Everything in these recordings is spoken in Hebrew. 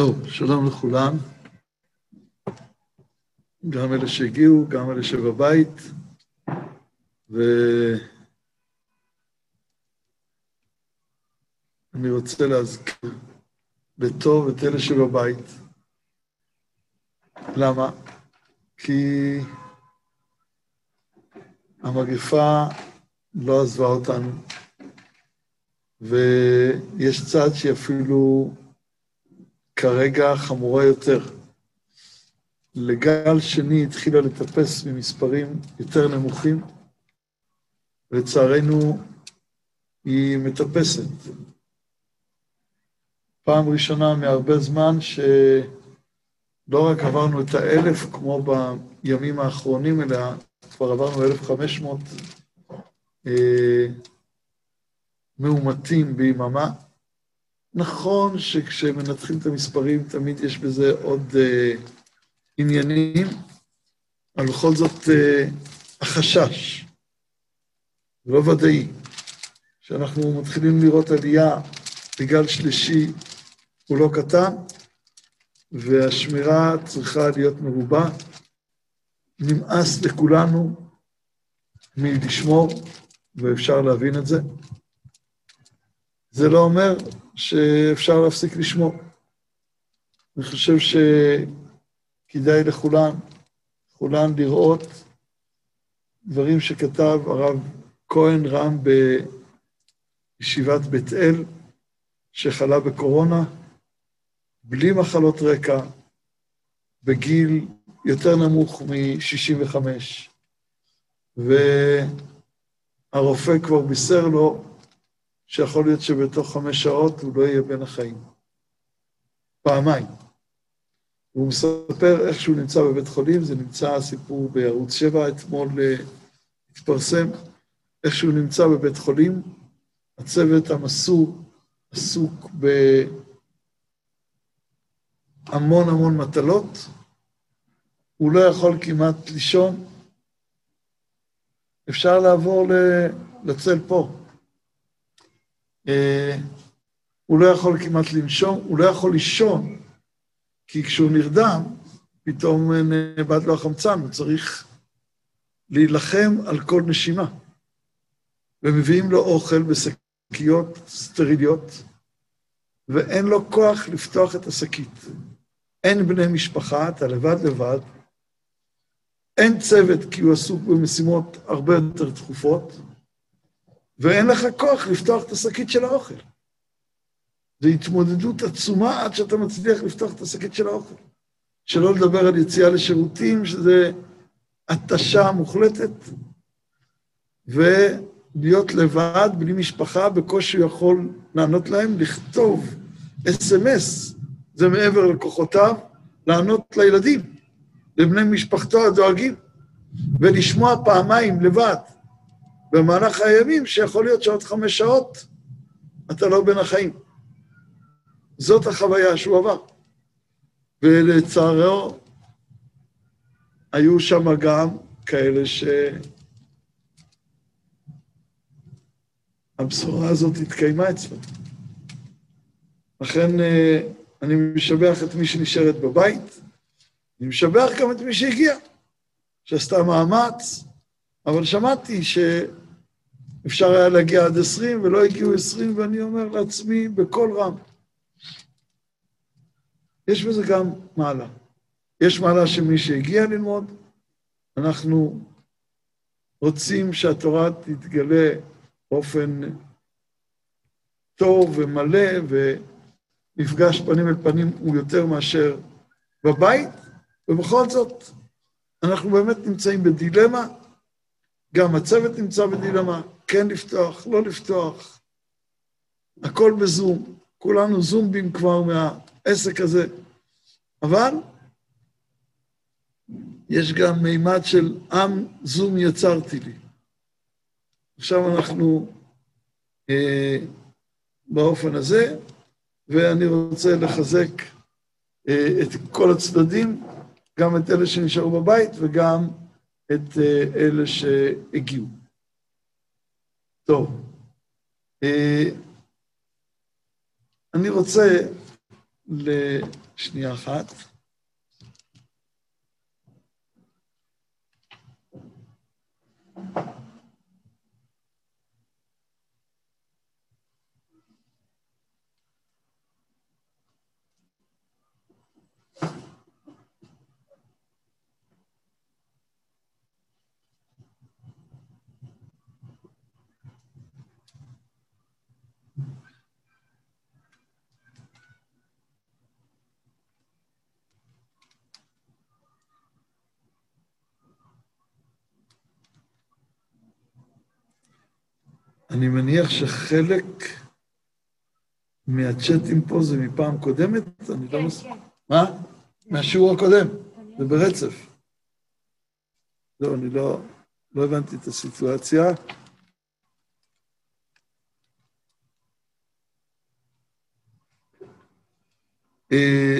טוב, שלום לכולם, גם אלה שהגיעו, גם אלה שבבית, ואני רוצה להזכיר לטוב את אלה שבבית. למה? כי המגפה לא עזבה אותנו, ויש צד שהיא אפילו כרגע חמורה יותר. לגל שני התחילה לטפס ממספרים יותר נמוכים, ולצערנו היא מטפסת. פעם ראשונה מהרבה זמן שלא רק עברנו את האלף כמו בימים האחרונים, אלא כבר עברנו 1,500 אה, מאומתים ביממה. נכון שכשמנתחים את המספרים תמיד יש בזה עוד אה, עניינים, אבל בכל זאת אה, החשש, לא ודאי, שאנחנו מתחילים לראות עלייה בגל שלישי הוא לא קטן, והשמירה צריכה להיות מרובה. נמאס לכולנו מלשמור, ואפשר להבין את זה. זה לא אומר שאפשר להפסיק לשמור. אני חושב שכדאי לכולם, לכולם לראות דברים שכתב הרב כהן רם בישיבת בית אל, שחלה בקורונה, בלי מחלות רקע, בגיל יותר נמוך מ-65, והרופא כבר בישר לו שיכול להיות שבתוך חמש שעות הוא לא יהיה בין החיים. פעמיים. והוא מספר איך שהוא נמצא בבית חולים, זה נמצא סיפור בערוץ 7, אתמול uh, התפרסם, איך שהוא נמצא בבית חולים, הצוות המסור עסוק בהמון המון מטלות, הוא לא יכול כמעט לישון, אפשר לעבור לצל פה. אה, הוא לא יכול כמעט לנשום, הוא לא יכול לישון, כי כשהוא נרדם, פתאום נאבד לו החמצן, הוא צריך להילחם על כל נשימה. ומביאים לו אוכל בשקיות סטריליות, ואין לו כוח לפתוח את השקית. אין בני משפחה, אתה לבד לבד, אין צוות כי הוא עסוק במשימות הרבה יותר דחופות, ואין לך כוח לפתוח את השקית של האוכל. זו התמודדות עצומה עד שאתה מצליח לפתוח את השקית של האוכל. שלא לדבר על יציאה לשירותים, שזה התשה מוחלטת, ולהיות לבד, בלי משפחה, בקושי יכול לענות להם, לכתוב אס.אם.אס, זה מעבר לכוחותיו, לענות לילדים, לבני משפחתו הדואגים, ולשמוע פעמיים לבד. במהלך הימים, שיכול להיות שעוד חמש שעות אתה לא בין החיים. זאת החוויה שהוא עבר. ולצערו, היו שם גם כאלה שהבשורה הזאת התקיימה אצלם. לכן אה, אני משבח את מי שנשארת בבית, אני משבח גם את מי שהגיע, שעשתה מאמץ, אבל שמעתי שאפשר היה להגיע עד עשרים ולא הגיעו עשרים, ואני אומר לעצמי בקול רם, יש בזה גם מעלה. יש מעלה שמי שהגיע ללמוד, אנחנו רוצים שהתורה תתגלה באופן טוב ומלא, ומפגש פנים אל פנים הוא יותר מאשר בבית, ובכל זאת, אנחנו באמת נמצאים בדילמה, גם הצוות נמצא בדילמה, כן לפתוח, לא לפתוח, הכל בזום, כולנו זומבים כבר מהעסק הזה, אבל יש גם מימד של עם זום יצרתי לי. עכשיו אנחנו אה, באופן הזה, ואני רוצה לחזק אה, את כל הצדדים, גם את אלה שנשארו בבית וגם את אה, אלה שהגיעו. טוב, אה, אני רוצה לשנייה אחת. אני מניח שחלק מהצ'אטים פה זה מפעם קודמת? אני לא כן, מס... כן. מה? מהשיעור הקודם, זה ברצף. לא, אני לא, לא הבנתי את הסיטואציה. אה,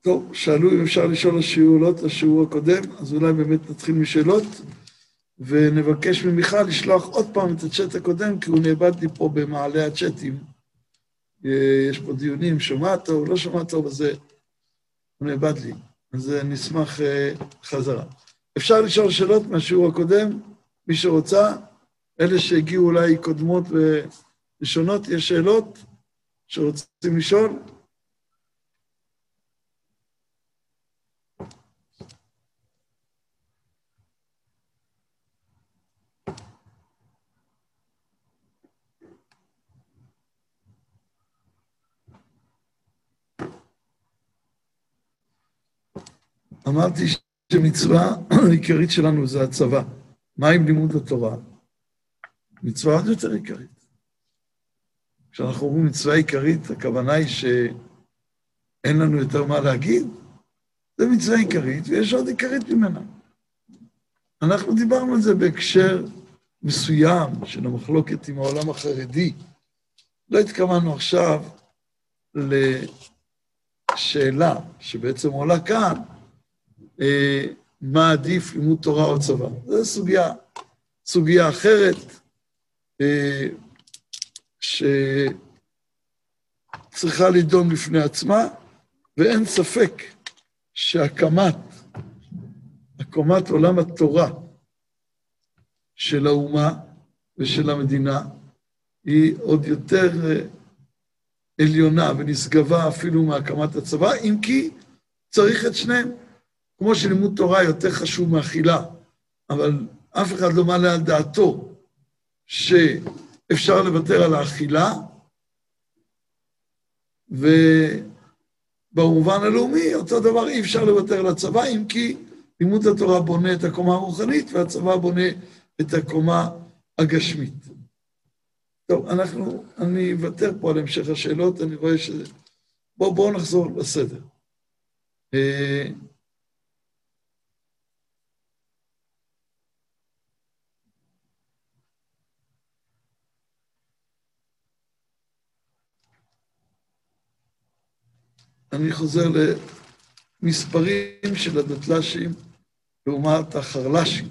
טוב, שאלו אם אפשר לשאול השאלות לשיעור הקודם, אז אולי באמת נתחיל משאלות, ונבקש ממיכל לשלוח עוד פעם את הצ'אט הקודם, כי הוא נאבד לי פה במעלה הצ'אטים. יש פה דיונים, שומע טוב, לא שומע טוב, אז זה הוא נאבד לי. אז נשמח אה, חזרה. אפשר לשאול שאלות מהשיעור הקודם, מי שרוצה, אלה שהגיעו אולי קודמות וראשונות, יש שאלות שרוצים לשאול? אמרתי שמצווה העיקרית שלנו זה הצבא. מה עם לימוד התורה? מצווה עוד יותר עיקרית. כשאנחנו אומרים מצווה עיקרית, הכוונה היא שאין לנו יותר מה להגיד? זה מצווה עיקרית, ויש עוד עיקרית ממנה. אנחנו דיברנו על זה בהקשר מסוים של המחלוקת עם העולם החרדי. לא התכוונו עכשיו לשאלה שבעצם עולה כאן, מה עדיף לימוד תורה או צבא. זו סוגיה, סוגיה אחרת, אה, שצריכה להידון בפני עצמה, ואין ספק שהקמת, הקמת עולם התורה של האומה ושל המדינה היא עוד יותר אה, עליונה ונשגבה אפילו מהקמת הצבא, אם כי צריך את שניהם. כמו שלימוד תורה יותר חשוב מאכילה, אבל אף אחד לא מעלה על דעתו שאפשר לוותר על האכילה, ובמובן הלאומי, אותו דבר אי אפשר לוותר על הצבא, אם כי לימוד התורה בונה את הקומה הרוחנית והצבא בונה את הקומה הגשמית. טוב, אנחנו, אני אוותר פה על המשך השאלות, אני רואה ש... בואו בוא נחזור לסדר. אני חוזר למספרים של הדתל"שים לעומת החרל"שים.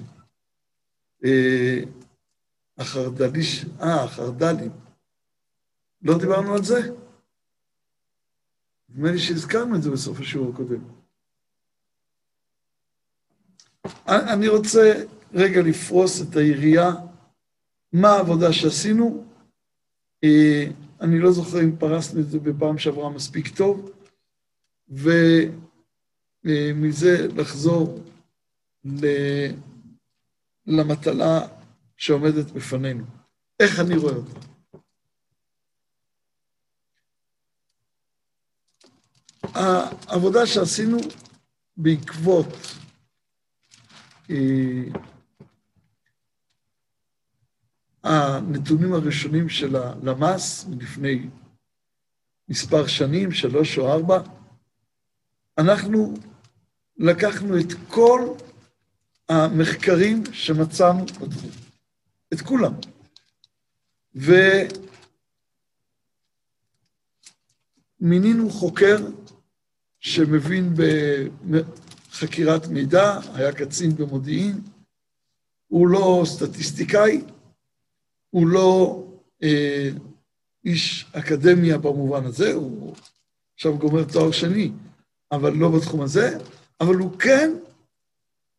אה, החרדליש, אה, החרד"לים. לא דיברנו על זה? נדמה לי שהזכרנו את זה בסוף השיעור הקודם. אני רוצה רגע לפרוס את היריעה, מה העבודה שעשינו. אה, אני לא זוכר אם פרסנו את זה בפעם שעברה מספיק טוב. ומזה לחזור למטלה שעומדת בפנינו. איך אני רואה אותה? העבודה שעשינו בעקבות אה, הנתונים הראשונים של הלמ"ס מלפני מספר שנים, שלוש או ארבע, אנחנו לקחנו את כל המחקרים שמצאנו בתחום, את כולם. ומינינו חוקר שמבין בחקירת מידע, היה קצין במודיעין, הוא לא סטטיסטיקאי, הוא לא אה, איש אקדמיה במובן הזה, הוא עכשיו גומר תואר שני, אבל לא בתחום הזה, אבל הוא כן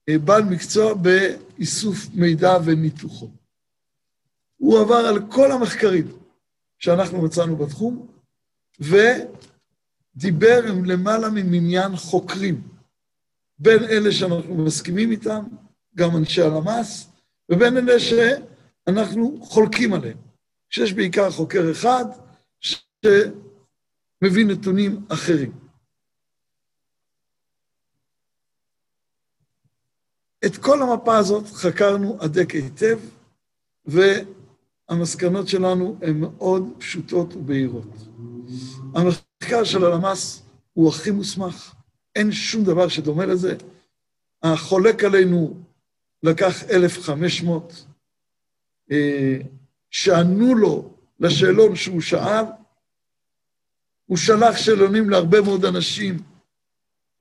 אה, בעל מקצוע באיסוף מידע וניתוחו. הוא עבר על כל המחקרים שאנחנו מצאנו בתחום, ודיבר עם למעלה ממניין חוקרים, בין אלה שאנחנו מסכימים איתם, גם אנשי הלמ"ס, ובין אלה שאנחנו חולקים עליהם. שיש בעיקר חוקר אחד שמביא נתונים אחרים. את כל המפה הזאת חקרנו הדק היטב, והמסקנות שלנו הן מאוד פשוטות ובהירות. המחקר של הלמ"ס הוא הכי מוסמך, אין שום דבר שדומה לזה. החולק עלינו לקח 1,500, אה, שענו לו לשאלון שהוא שאל, הוא שלח שאלונים להרבה מאוד אנשים,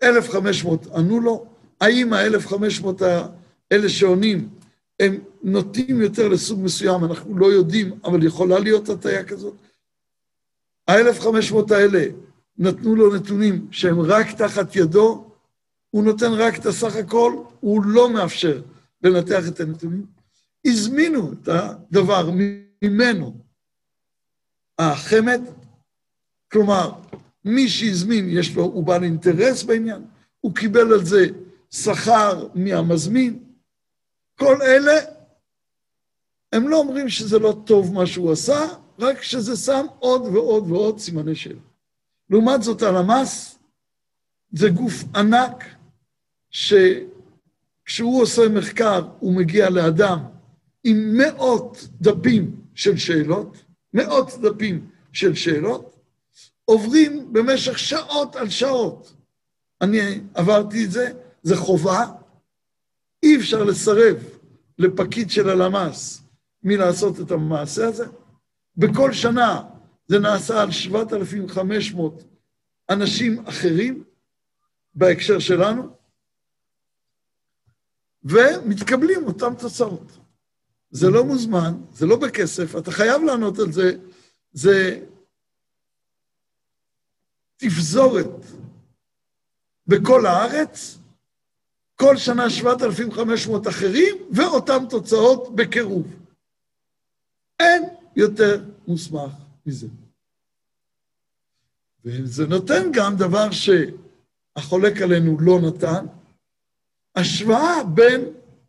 1,500 ענו לו, האם ה-1,500 האלה שעונים, הם נוטים יותר לסוג מסוים, אנחנו לא יודעים, אבל יכולה להיות הטעיה כזאת. ה-1,500 האלה נתנו לו נתונים שהם רק תחת ידו, הוא נותן רק את הסך הכל, הוא לא מאפשר לנתח את הנתונים. הזמינו את הדבר ממנו, החמד, כלומר, מי שהזמין, יש לו, הוא בעל אינטרס בעניין, הוא קיבל על זה שכר מהמזמין. כל אלה, הם לא אומרים שזה לא טוב מה שהוא עשה, רק שזה שם עוד ועוד ועוד סימני שאלה. לעומת זאת, הלמ"ס זה גוף ענק, שכשהוא עושה מחקר, הוא מגיע לאדם עם מאות דפים של שאלות, מאות דפים של שאלות, עוברים במשך שעות על שעות. אני עברתי את זה, זה חובה, אי אפשר לסרב לפקיד של הלמ"ס מלעשות את המעשה הזה. בכל שנה זה נעשה על 7,500 אנשים אחרים בהקשר שלנו, ומתקבלים אותן תוצאות. זה לא מוזמן, זה לא בכסף, אתה חייב לענות על זה, זה תפזורת בכל הארץ, כל שנה 7,500 אחרים, ואותן תוצאות בקירוב. אין יותר מוסמך מזה. וזה נותן גם דבר שהחולק עלינו לא נתן, השוואה בין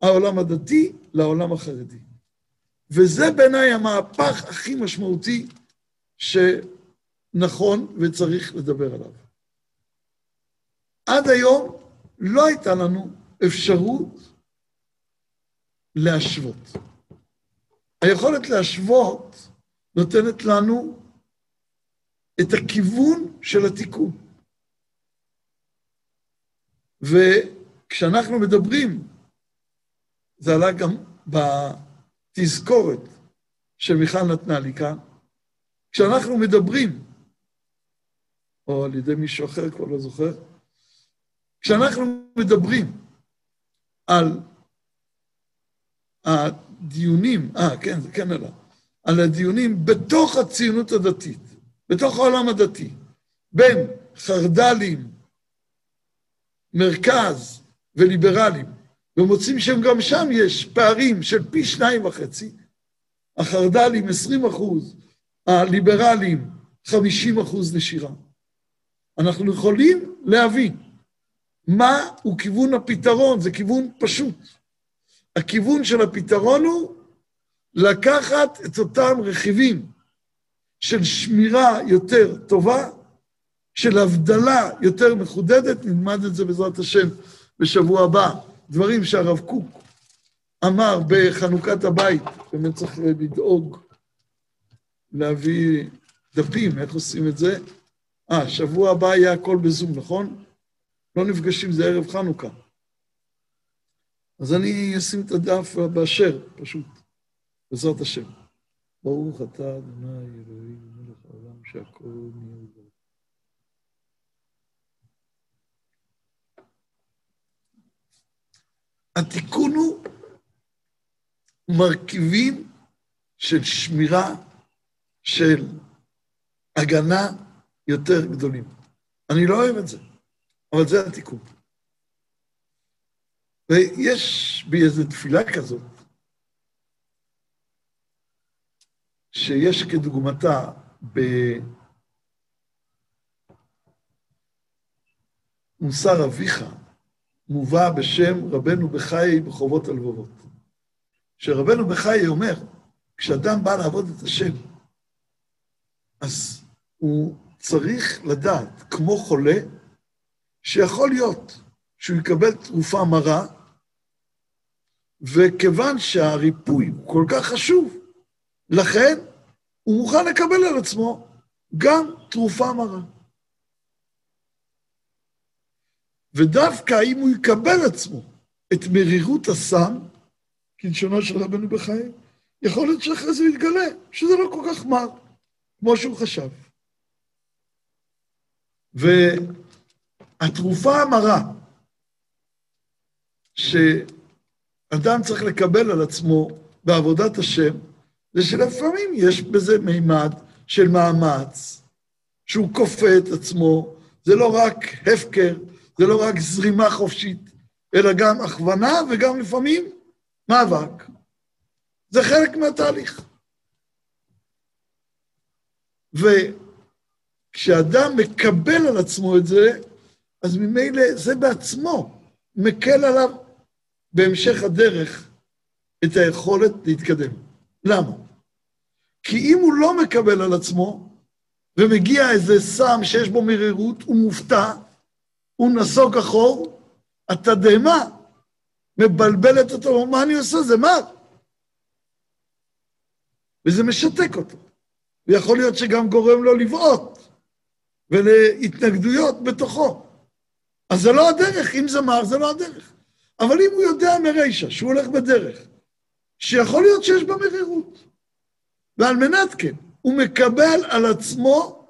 העולם הדתי לעולם החרדי. וזה בעיניי המהפך הכי משמעותי שנכון וצריך לדבר עליו. עד היום לא הייתה לנו אפשרות להשוות. היכולת להשוות נותנת לנו את הכיוון של התיקון. וכשאנחנו מדברים, זה עלה גם בתזכורת שמיכל נתנה לי כאן, כשאנחנו מדברים, או על ידי מישהו אחר, כבר לא זוכר, כשאנחנו מדברים על הדיונים, אה, כן, זה כן עלה, על הדיונים בתוך הציונות הדתית, בתוך העולם הדתי, בין חרד"לים, מרכז וליברלים, ומוצאים שגם שם יש פערים של פי שניים וחצי, החרד"לים 20 אחוז, הליברלים 50 אחוז נשירה. אנחנו יכולים להבין מה הוא כיוון הפתרון, זה כיוון פשוט. הכיוון של הפתרון הוא לקחת את אותם רכיבים של שמירה יותר טובה, של הבדלה יותר מחודדת, נלמד את זה בעזרת השם בשבוע הבא, דברים שהרב קוק אמר בחנוכת הבית, באמת צריך לדאוג להביא דפים, איך עושים את זה? אה, שבוע הבא יהיה הכל בזום, נכון? לא נפגשים, זה ערב חנוכה. אז אני אשים את הדף באשר, פשוט, בעזרת השם. ברוך אתה, אדוני אלוהים, מלך העולם, שהכל נהיה בו. התיקון הוא מרכיבים של שמירה, של הגנה יותר גדולים. אני לא אוהב את זה, אבל זה התיקון. ויש בי איזו תפילה כזאת, שיש כדוגמתה במוסר אביך, מובא בשם רבנו בחיי בחובות הלבבות. שרבנו בחיי אומר, כשאדם בא לעבוד את השם, אז הוא צריך לדעת, כמו חולה, שיכול להיות שהוא יקבל תרופה מרה, וכיוון שהריפוי הוא כל כך חשוב, לכן הוא מוכן לקבל על עצמו גם תרופה מרה. ודווקא אם הוא יקבל עצמו את מרירות הסם, כלשונו של רבנו בחיי, יכול להיות שאחרי זה יתגלה שזה לא כל כך מר, כמו שהוא חשב. והתרופה המרה שאדם צריך לקבל על עצמו בעבודת השם, זה שלפעמים יש בזה מימד של מאמץ, שהוא כופה את עצמו, זה לא רק הפקר, זה לא רק זרימה חופשית, אלא גם הכוונה וגם לפעמים מאבק. זה חלק מהתהליך. וכשאדם מקבל על עצמו את זה, אז ממילא זה בעצמו מקל עליו בהמשך הדרך את היכולת להתקדם. למה? כי אם הוא לא מקבל על עצמו, ומגיע איזה סם שיש בו מרירות, הוא מופתע, הוא נסוג אחור, התדהמה מבלבלת אותו, מה אני עושה? זה מה? וזה משתק אותו. ויכול להיות שגם גורם לו לבעוט ולהתנגדויות בתוכו. אז זה לא הדרך, אם זה מר, זה לא הדרך. אבל אם הוא יודע מרישה שהוא הולך בדרך, שיכול להיות שיש בה מרירות, ועל מנת כן, הוא מקבל על עצמו,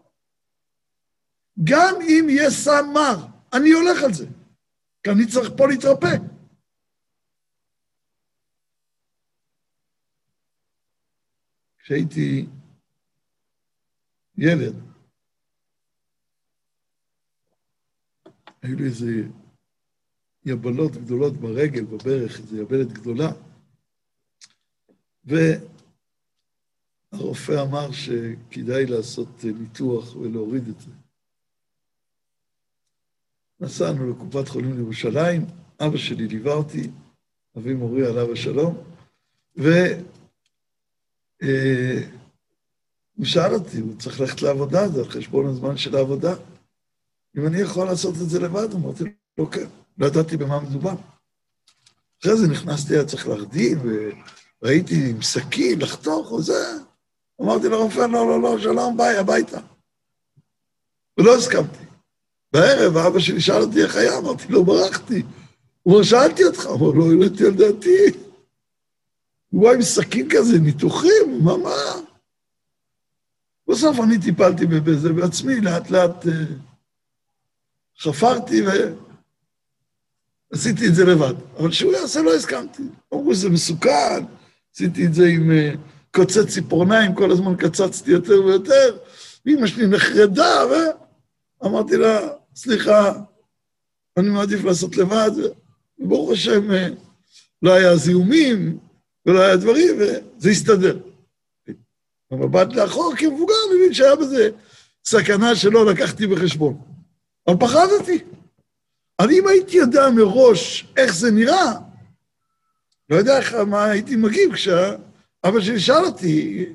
גם אם יהיה סם מר, אני הולך על זה, כי אני צריך פה להתרפא. כשהייתי ילד, היו לי איזה יבלות גדולות ברגל, בברך, איזו יבלת גדולה, והרופא אמר שכדאי לעשות ניתוח ולהוריד את זה. נסענו לקופת חולים לירושלים, אבא שלי ליווה אותי, אבי מורי עליו השלום, והוא אה, שאל אותי, הוא צריך ללכת לעבודה, זה על חשבון הזמן של העבודה. אם אני יכול לעשות את זה לבד, אמרתי לו, כן. לא ידעתי במה מדובר. אחרי זה נכנסתי, היה צריך להרדים, וראיתי עם סכין, לחתוך או זה. אמרתי לרופא, לא, לא, לא, שלום, ביי, הביתה. ולא הסכמתי. בערב אבא שלי שאל אותי איך היה, אמרתי לו, ברחתי. הוא אומר, שאלתי אותך, הוא אומר, לא העליתי על דעתי. הוא בא עם סכין כזה, ניתוחים, מה, מה? בסוף אני טיפלתי בזה בעצמי, לאט אה, חפרתי ועשיתי את זה לבד. אבל שהוא יעשה, לא הסכמתי. אמרו שזה מסוכן, עשיתי את זה עם uh, קוצץ ציפורניים, כל הזמן קצצתי יותר ויותר, ואימא שלי נחרדה, ואמרתי לה, סליחה, אני מעדיף לעשות לבד, וברוך השם, uh, לא היה זיהומים ולא היה דברים, וזה הסתדר. במבט לאחור, כמבוגר, אני מבין שהיה בזה סכנה שלא לקחתי בחשבון. אבל פחדתי. אבל אם הייתי יודע מראש איך זה נראה, לא יודע איך, מה הייתי מגיב כשאבא שלי שאל אותי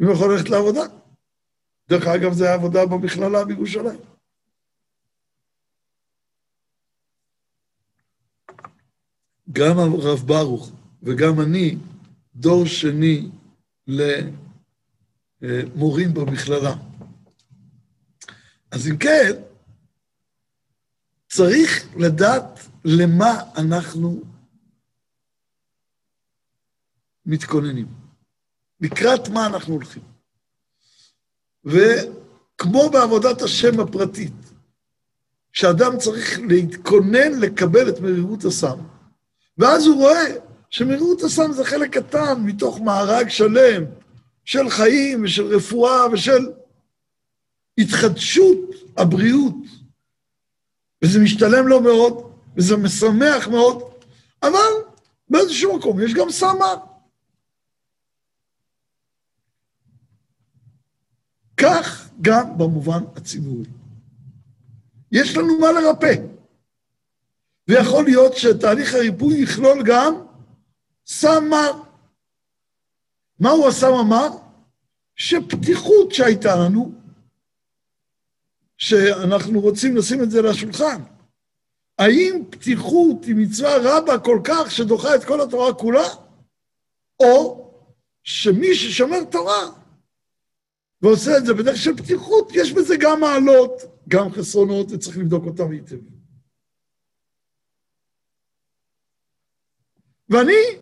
אם הוא יכול ללכת לעבודה. דרך אגב, זו עבודה במכללה בירושלים. גם הרב ברוך וגם אני דור שני למורים במכללה. אז אם כן, צריך לדעת למה אנחנו מתכוננים, לקראת מה אנחנו הולכים. וכמו בעבודת השם הפרטית, שאדם צריך להתכונן לקבל את מרירות הסם, ואז הוא רואה שמרירות הסם זה חלק קטן מתוך מארג שלם של חיים ושל רפואה ושל... התחדשות הבריאות, וזה משתלם לו מאוד, וזה משמח מאוד, אבל באיזשהו מקום יש גם סמה. כך גם במובן הציבורי. יש לנו מה לרפא. ויכול להיות שתהליך הריפוי יכלול גם סמר. מהו הסמר? שפתיחות שהייתה לנו, שאנחנו רוצים לשים את זה על השולחן. האם פתיחות היא מצווה רבה כל כך שדוחה את כל התורה כולה? או שמי ששומר תורה ועושה את זה בדרך של פתיחות, יש בזה גם מעלות, גם חסרונות, וצריך לבדוק אותם היטב. ואני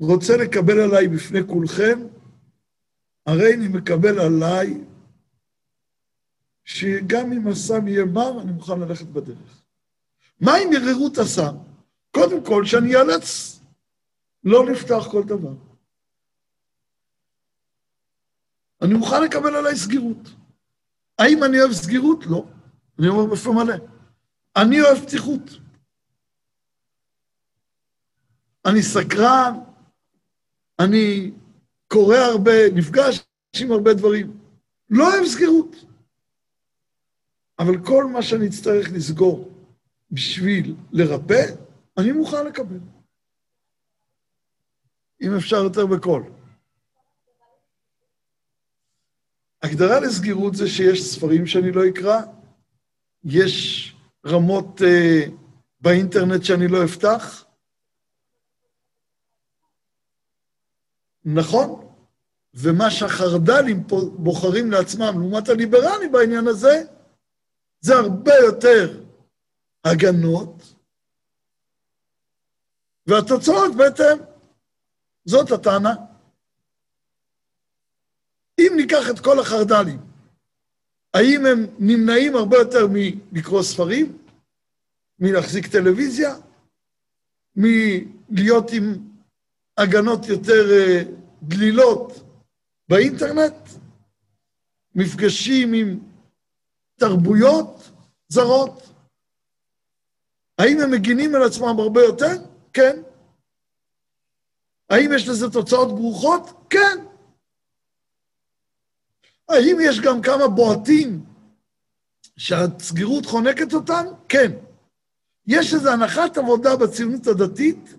רוצה לקבל עליי בפני כולכם, הרי אני מקבל עליי שגם אם הסם יהיה מר, אני מוכן ללכת בדרך. מה אם יררו את הסם? קודם כל, שאני אאלץ לא לפתח כל דבר. אני מוכן לקבל עליי סגירות. האם אני אוהב סגירות? לא. אני אומר בפה מלא. אני אוהב פתיחות. אני סקרן, אני קורא הרבה, נפגש עם הרבה דברים. לא אוהב סגירות. אבל כל מה שאני אצטרך לסגור בשביל לרפא, אני מוכן לקבל. אם אפשר יותר בקול. הגדרה לסגירות זה שיש ספרים שאני לא אקרא, יש רמות uh, באינטרנט שאני לא אפתח. נכון, ומה שהחרד"לים בוחרים לעצמם לעומת הליברלים בעניין הזה, זה הרבה יותר הגנות, והתוצאות בהתאם. זאת הטענה. אם ניקח את כל החרד"לים, האם הם נמנעים הרבה יותר מלקרוא ספרים, מלהחזיק טלוויזיה, מלהיות עם הגנות יותר אה, דלילות באינטרנט, מפגשים עם תרבויות זרות. האם הם מגינים על עצמם הרבה יותר? כן. האם יש לזה תוצאות ברוכות? כן. האם יש גם כמה בועטים שהסגירות חונקת אותם? כן. יש איזו הנחת עבודה בציונות הדתית,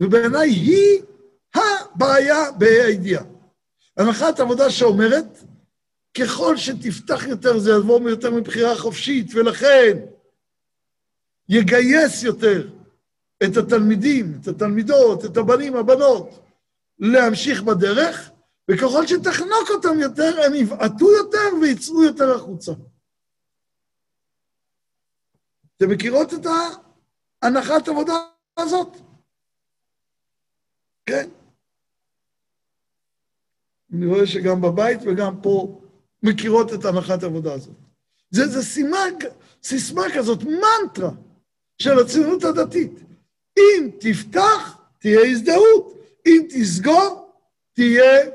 ובעיניי היא הבעיה בה"א הידיעה. הנחת עבודה שאומרת, ככל שתפתח יותר זה יבוא יותר מבחירה חופשית, ולכן יגייס יותר את התלמידים, את התלמידות, את הבנים, הבנות, להמשיך בדרך, וככל שתחנוק אותם יותר, הם יבעטו יותר ויצאו יותר החוצה. אתם מכירות את ההנחת עבודה הזאת? כן. אני רואה שגם בבית וגם פה מכירות את הנחת העבודה הזאת. זה, זה סימה, סיסמה כזאת, מנטרה של הציונות הדתית. אם תפתח, תהיה הזדהות, אם תסגור, תהיה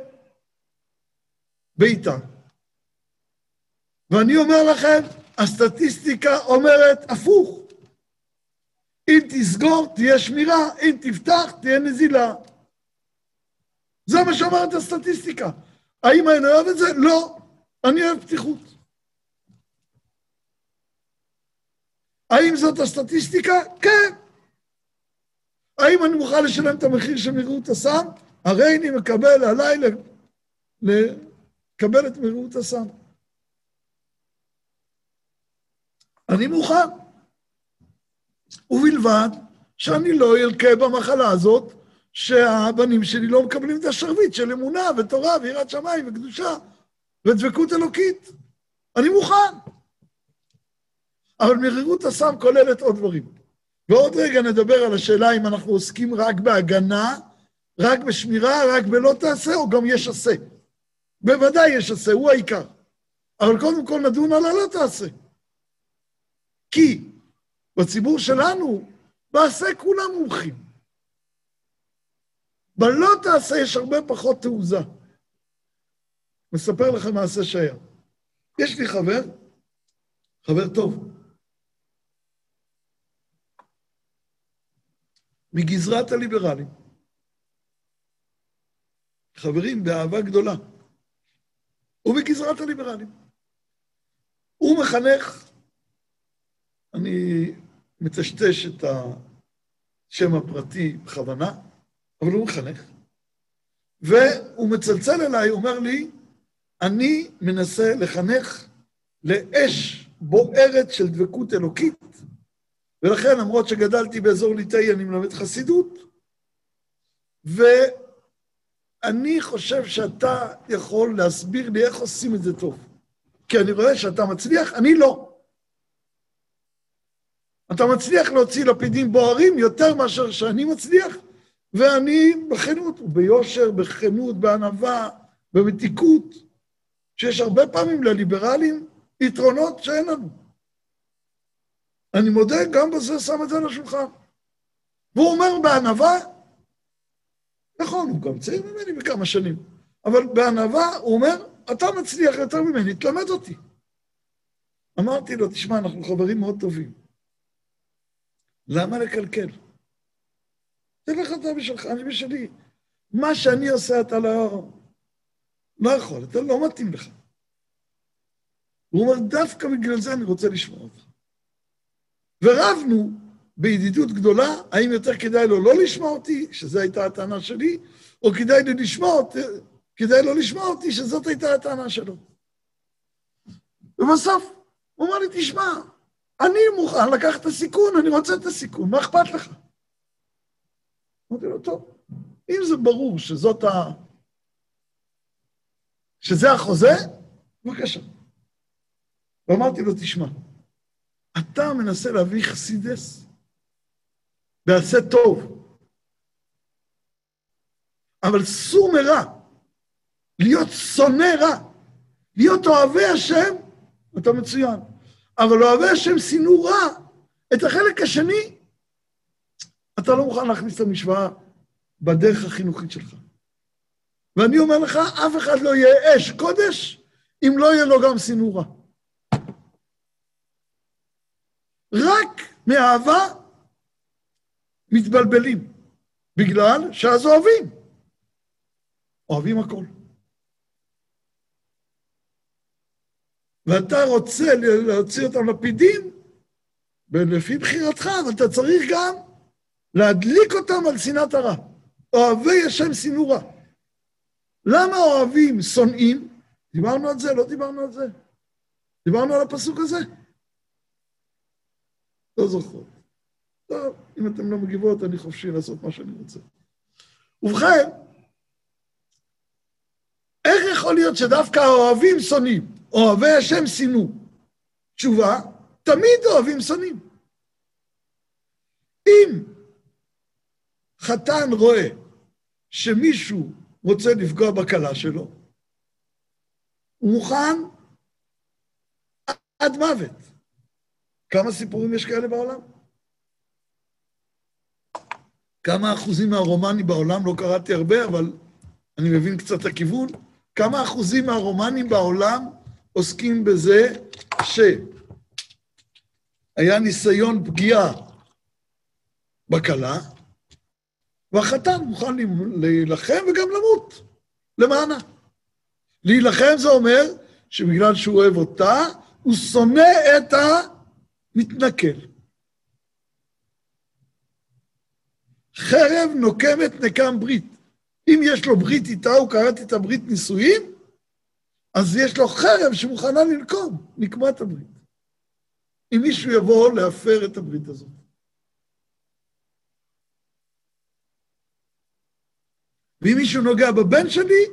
בעיטה. ואני אומר לכם, הסטטיסטיקה אומרת הפוך. אם תסגור, תהיה שמירה, אם תפתח, תהיה נזילה. זה מה שאומרת הסטטיסטיקה. האם אני אוהב את זה? לא. אני אוהב פתיחות. האם זאת הסטטיסטיקה? כן. האם אני מוכן לשלם את המחיר של מהירות הסם? הרי אני מקבל עליי לקבל את מהירות הסם. אני מוכן. ובלבד שאני לא אלקה במחלה הזאת, שהבנים שלי לא מקבלים את השרביט של אמונה ותורה ויראת שמיים וקדושה. ודבקות אלוקית. אני מוכן. אבל מרירות הסם כוללת עוד דברים. ועוד רגע נדבר על השאלה אם אנחנו עוסקים רק בהגנה, רק בשמירה, רק בלא תעשה, או גם יש עשה. בוודאי יש עשה, הוא העיקר. אבל קודם כל נדון על הלא תעשה. כי בציבור שלנו, בעשה כולם מומחים. בלא תעשה יש הרבה פחות תעוזה. מספר לכם מעשה שהיה. יש לי חבר, חבר טוב, מגזרת הליברלים. חברים באהבה גדולה. הוא בגזרת הליברלים. הוא מחנך, אני מטשטש את השם הפרטי בכוונה, אבל הוא מחנך. והוא מצלצל אליי, אומר לי, אני מנסה לחנך לאש בוערת של דבקות אלוקית, ולכן, למרות שגדלתי באזור ליטאי, אני מלמד חסידות, ואני חושב שאתה יכול להסביר לי איך עושים את זה טוב. כי אני רואה שאתה מצליח, אני לא. אתה מצליח להוציא לפידים בוערים יותר מאשר שאני מצליח, ואני בכנות, ביושר, בכנות, בענווה, במתיקות, שיש הרבה פעמים לליברלים יתרונות שאין לנו. אני מודה, גם בזה שם את זה על השולחן. והוא אומר בענווה, נכון, הוא גם צעיר ממני בכמה שנים, אבל בענווה הוא אומר, אתה מצליח יותר ממני, תלמד אותי. אמרתי לו, תשמע, אנחנו חברים מאוד טובים. למה לקלקל? תלך אתה בשלך, אני בשלי. מה שאני עושה אתה לא... לא יכול, אתה לא מתאים לך. הוא אומר, דווקא בגלל זה אני רוצה לשמוע אותך. ורבנו בידידות גדולה, האם יותר כדאי לו לא לשמוע אותי, שזו הייתה הטענה שלי, או כדאי לי לשמוע אותי, כדאי לו לשמוע אותי, שזאת הייתה הטענה שלו. ובסוף הוא אמר לי, תשמע, אני מוכן לקחת את הסיכון, אני רוצה את הסיכון, מה אכפת לך? אמרתי לו, טוב, אם זה ברור שזאת ה... שזה החוזה, בבקשה. ואמרתי לו, תשמע, אתה מנסה להביא חסידס, ועשה טוב, אבל סור מרע, להיות שונא רע, להיות אוהבי השם, אתה מצוין. אבל אוהבי השם שנאו רע, את החלק השני, אתה לא מוכן להכניס את המשוואה בדרך החינוכית שלך. ואני אומר לך, אף אחד לא יהיה אש קודש אם לא יהיה לו גם רע. רק מאהבה מתבלבלים, בגלל שאז אוהבים. אוהבים הכל. ואתה רוצה להוציא אותם לפידים, לפי בחירתך, אבל אתה צריך גם להדליק אותם על שנאת הרע. אוהבי השם שנאו רע. למה אוהבים שונאים? דיברנו על זה? לא דיברנו על זה? דיברנו על הפסוק הזה? לא זוכרות. טוב, אם אתן לא מגיבות, אני חופשי לעשות מה שאני רוצה. ובכן, איך יכול להיות שדווקא האוהבים שונאים? אוהבי השם שנאו. תשובה, תמיד אוהבים שונאים. אם חתן רואה שמישהו רוצה לפגוע בכלה שלו, הוא מוכן עד מוות. כמה סיפורים יש כאלה בעולם? כמה אחוזים מהרומנים בעולם, לא קראתי הרבה, אבל אני מבין קצת הכיוון, כמה אחוזים מהרומנים בעולם עוסקים בזה שהיה ניסיון פגיעה בכלה, והחתן מוכן להילחם וגם למות למענה. להילחם זה אומר שבגלל שהוא אוהב אותה, הוא שונא את המתנכל. חרב נוקמת נקם ברית. אם יש לו ברית איתה, הוא קראתי את הברית נישואים, אז יש לו חרב שמוכנה לנקום, נקמה את הברית. אם מישהו יבוא להפר את הברית הזאת. ואם מישהו נוגע בבן שלי,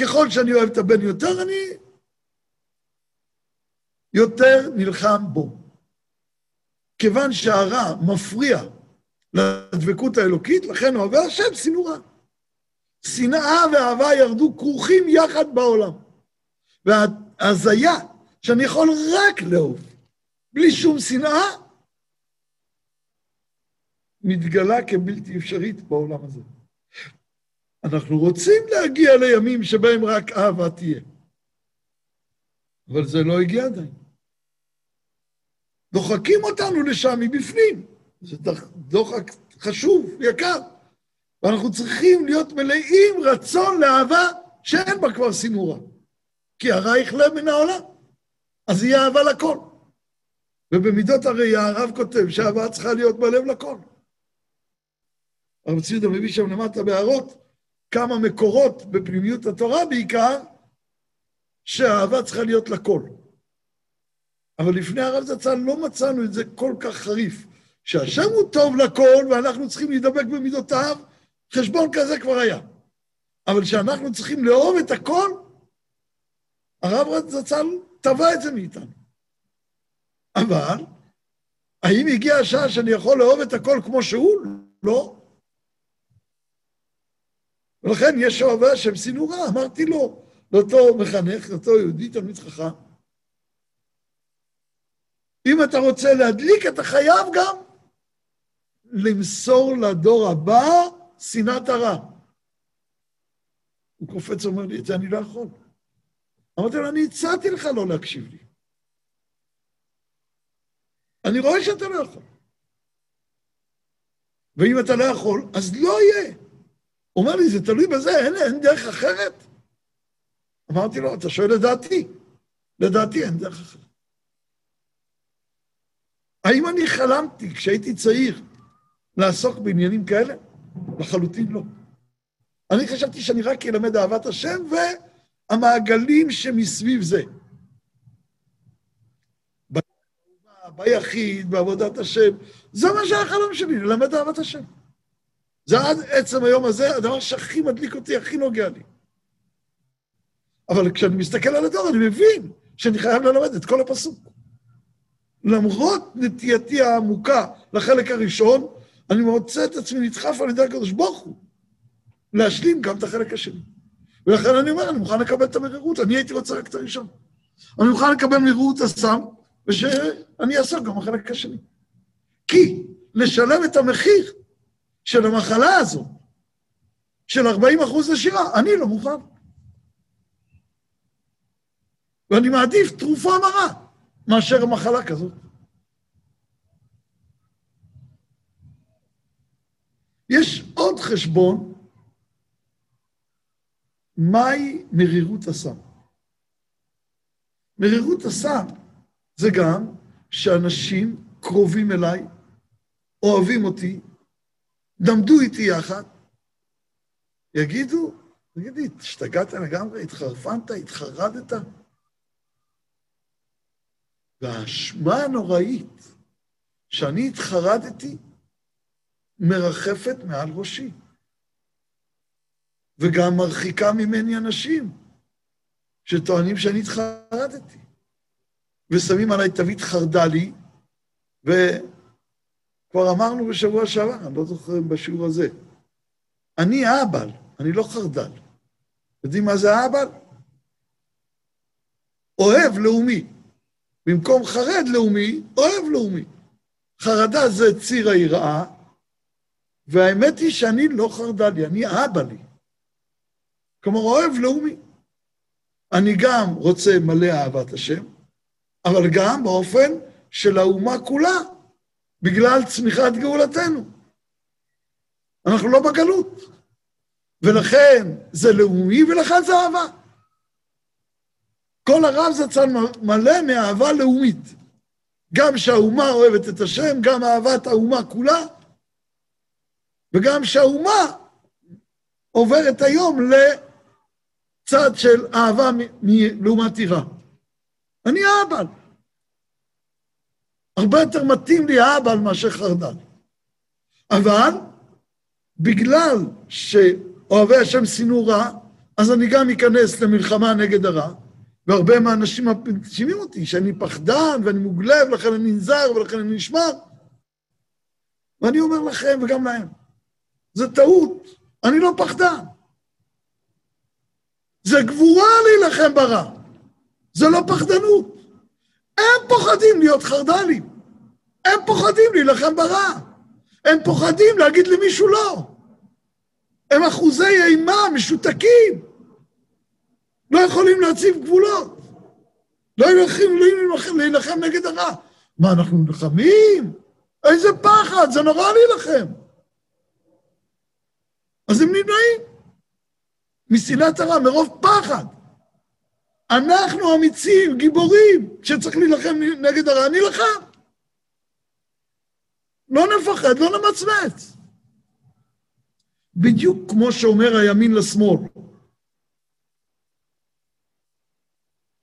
ככל שאני אוהב את הבן יותר, אני יותר נלחם בו. כיוון שהרע מפריע לדבקות האלוקית, לכן אוהבי השם שנאו רע. שנאה ואהבה ירדו כרוכים יחד בעולם. וההזיה שאני יכול רק לאהוב, בלי שום שנאה, מתגלה כבלתי אפשרית בעולם הזה. אנחנו רוצים להגיע לימים שבהם רק אהבה תהיה. אבל זה לא הגיע עדיין. דוחקים אותנו לשם מבפנים. זה דוחק חשוב, יקר. ואנחנו צריכים להיות מלאים רצון לאהבה שאין בה כבר סינורה. כי הרע יכלה מן העולם, אז יהיה אהבה לכל. ובמידות הראייה הרב כותב שהאהבה צריכה להיות בלב לכל. הרב ציודה מביא שם למטה בהערות כמה מקורות בפנימיות התורה בעיקר, שהאהבה צריכה להיות לכל. אבל לפני הרב זצ"ל לא מצאנו את זה כל כך חריף. שהשם הוא טוב לכל ואנחנו צריכים להידבק במידותיו, חשבון כזה כבר היה. אבל שאנחנו צריכים לאהוב את הכל, הרב זצ"ל טבע את זה מאיתנו. אבל, האם הגיעה השעה שאני יכול לאהוב את הכל כמו שהוא? לא. ולכן יש אוהבי השם סינורה, אמרתי לו, לאותו מחנך, לאותו יהודי, תלמיד חכם, אם אתה רוצה להדליק, אתה חייב גם למסור לדור הבא שנאת הרע. הוא קופץ ואומר לי, את זה אני לא יכול. אמרתי לו, אני הצעתי לך לא להקשיב לי. אני רואה שאתה לא יכול. ואם אתה לא יכול, אז לא יהיה. אומר לי, זה תלוי בזה, אין, אין דרך אחרת? אמרתי לו, אתה שואל לדעתי. לדעתי אין דרך אחרת. האם אני חלמתי כשהייתי צעיר לעסוק בעניינים כאלה? לחלוטין לא. אני חשבתי שאני רק אלמד אהבת השם והמעגלים שמסביב זה. ביחיד, בעבודת השם, זה מה שהיה החלום שלי, ללמד אהבת השם. זה עד עצם היום הזה הדבר שהכי מדליק אותי, הכי נוגע לי. אבל כשאני מסתכל על הדור, אני מבין שאני חייב ללמד את כל הפסוק. למרות נטייתי העמוקה לחלק הראשון, אני מוצא את עצמי נדחף על ידי הקדוש ברוך הוא, להשלים גם את החלק השני. ולכן אני אומר, אני מוכן לקבל את המרירות, אני הייתי רוצה רק את הראשון. אני מוכן לקבל מרירות הסם, ושאני אעסוק גם בחלק השני. כי לשלם את המחיר של המחלה הזו, של 40 אחוז נשירה, אני לא מוכן. ואני מעדיף תרופה מרה מאשר מחלה כזאת. יש עוד חשבון, מהי מרירות הסם? מרירות הסם זה גם שאנשים קרובים אליי, אוהבים אותי, למדו איתי יחד, יגידו, תגידי, השתגעת לגמרי, התחרפנת, התחרדת? והאשמה הנוראית שאני התחרדתי מרחפת מעל ראשי, וגם מרחיקה ממני אנשים שטוענים שאני התחרדתי, ושמים עליי תווית חרדלי, וכבר אמרנו בשבוע שעבר, אני לא זוכר בשיעור הזה, אני האבל, אני לא חרדל. יודעים מה זה האבל? אוהב לאומי. במקום חרד לאומי, אוהב לאומי. חרדה זה ציר היראה, והאמת היא שאני לא חרדלי, אני אבא לי. כלומר, אוהב לאומי. אני גם רוצה מלא אהבת השם, אבל גם באופן של האומה כולה, בגלל צמיחת גאולתנו. אנחנו לא בגלות. ולכן זה לאומי ולכן זה אהבה. כל הרב זצ"ל מלא מאהבה לאומית. גם שהאומה אוהבת את השם, גם אהבת האומה כולה, וגם שהאומה עוברת היום לצד של אהבה לעומת יראה. אני האבל. הרבה יותר מתאים לי האבל מאשר חרדל. אבל בגלל שאוהבי השם שנאו רע, אז אני גם אכנס למלחמה נגד הרע, והרבה מהאנשים מאשימים אותי שאני פחדן ואני מוגלב, לכן אני נזהר ולכן אני נשמר. ואני אומר לכם וגם להם, זה טעות, אני לא פחדן. זה גבורה להילחם ברע, זה לא פחדנות. הם פוחדים להיות חרד"לים, הם פוחדים להילחם ברע, הם פוחדים להגיד למישהו לא. הם אחוזי אימה משותקים. לא יכולים להציב גבולות. לא ילחם, להילחם נגד הרע. מה, אנחנו נלחמים? איזה פחד, זה נורא להילחם. אז הם נמנעים. משנאת הרע, מרוב פחד. אנחנו אמיצים, גיבורים, שצריך להילחם נגד הרע, נילחם. לא נפחד, לא נמצמץ. בדיוק כמו שאומר הימין לשמאל.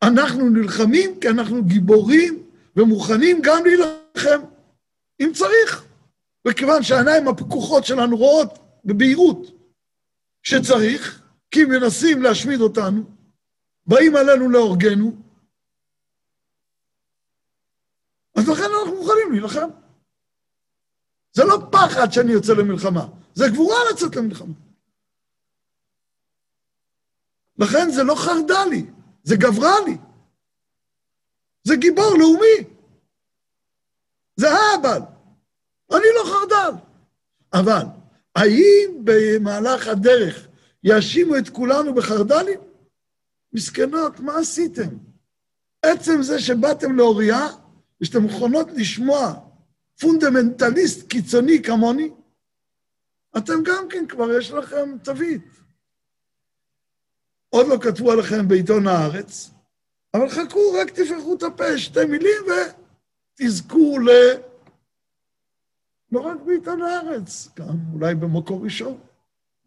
אנחנו נלחמים כי אנחנו גיבורים ומוכנים גם להילחם, אם צריך. וכיוון שהעיניים הפקוחות שלנו רואות בבהירות שצריך, כי מנסים להשמיד אותנו, באים עלינו להורגנו, אז לכן אנחנו מוכנים להילחם. זה לא פחד שאני יוצא למלחמה, זה גבורה לצאת למלחמה. לכן זה לא חרדה לי, זה גברה לי. זה גיבור לאומי. זה האבל. אני לא חרדל. אבל האם במהלך הדרך יאשימו את כולנו בחרדלים? מסכנות, מה עשיתם? עצם זה שבאתם לאוריה, ושאתם מוכנות לשמוע פונדמנטליסט קיצוני כמוני, אתם גם כן כבר יש לכם תווית. עוד לא כתבו עליכם בעיתון הארץ, אבל חכו, רק תפתחו את הפה, שתי מילים, ותזכו ל... לא רק בעיתון הארץ, גם אולי במקור ראשון,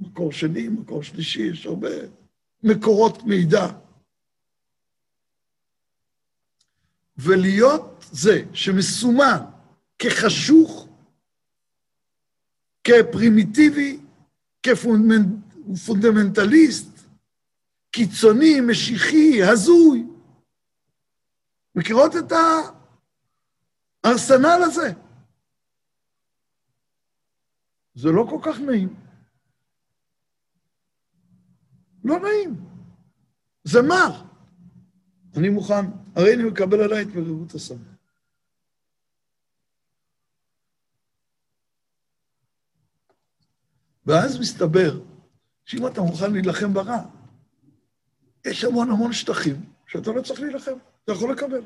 מקור שני, מקור שלישי, יש הרבה מקורות מידע. ולהיות זה שמסומן כחשוך, כפרימיטיבי, כפונדמנטליסט, קיצוני, משיחי, הזוי. מכירות את הארסנל הזה? זה לא כל כך נעים. לא נעים. זה מר. אני מוכן, הרי אני מקבל עליי את מרירות הסם. ואז מסתבר שאם אתה מוכן להילחם ברע, יש המון המון שטחים שאתה לא צריך להילחם, אתה יכול לקבל.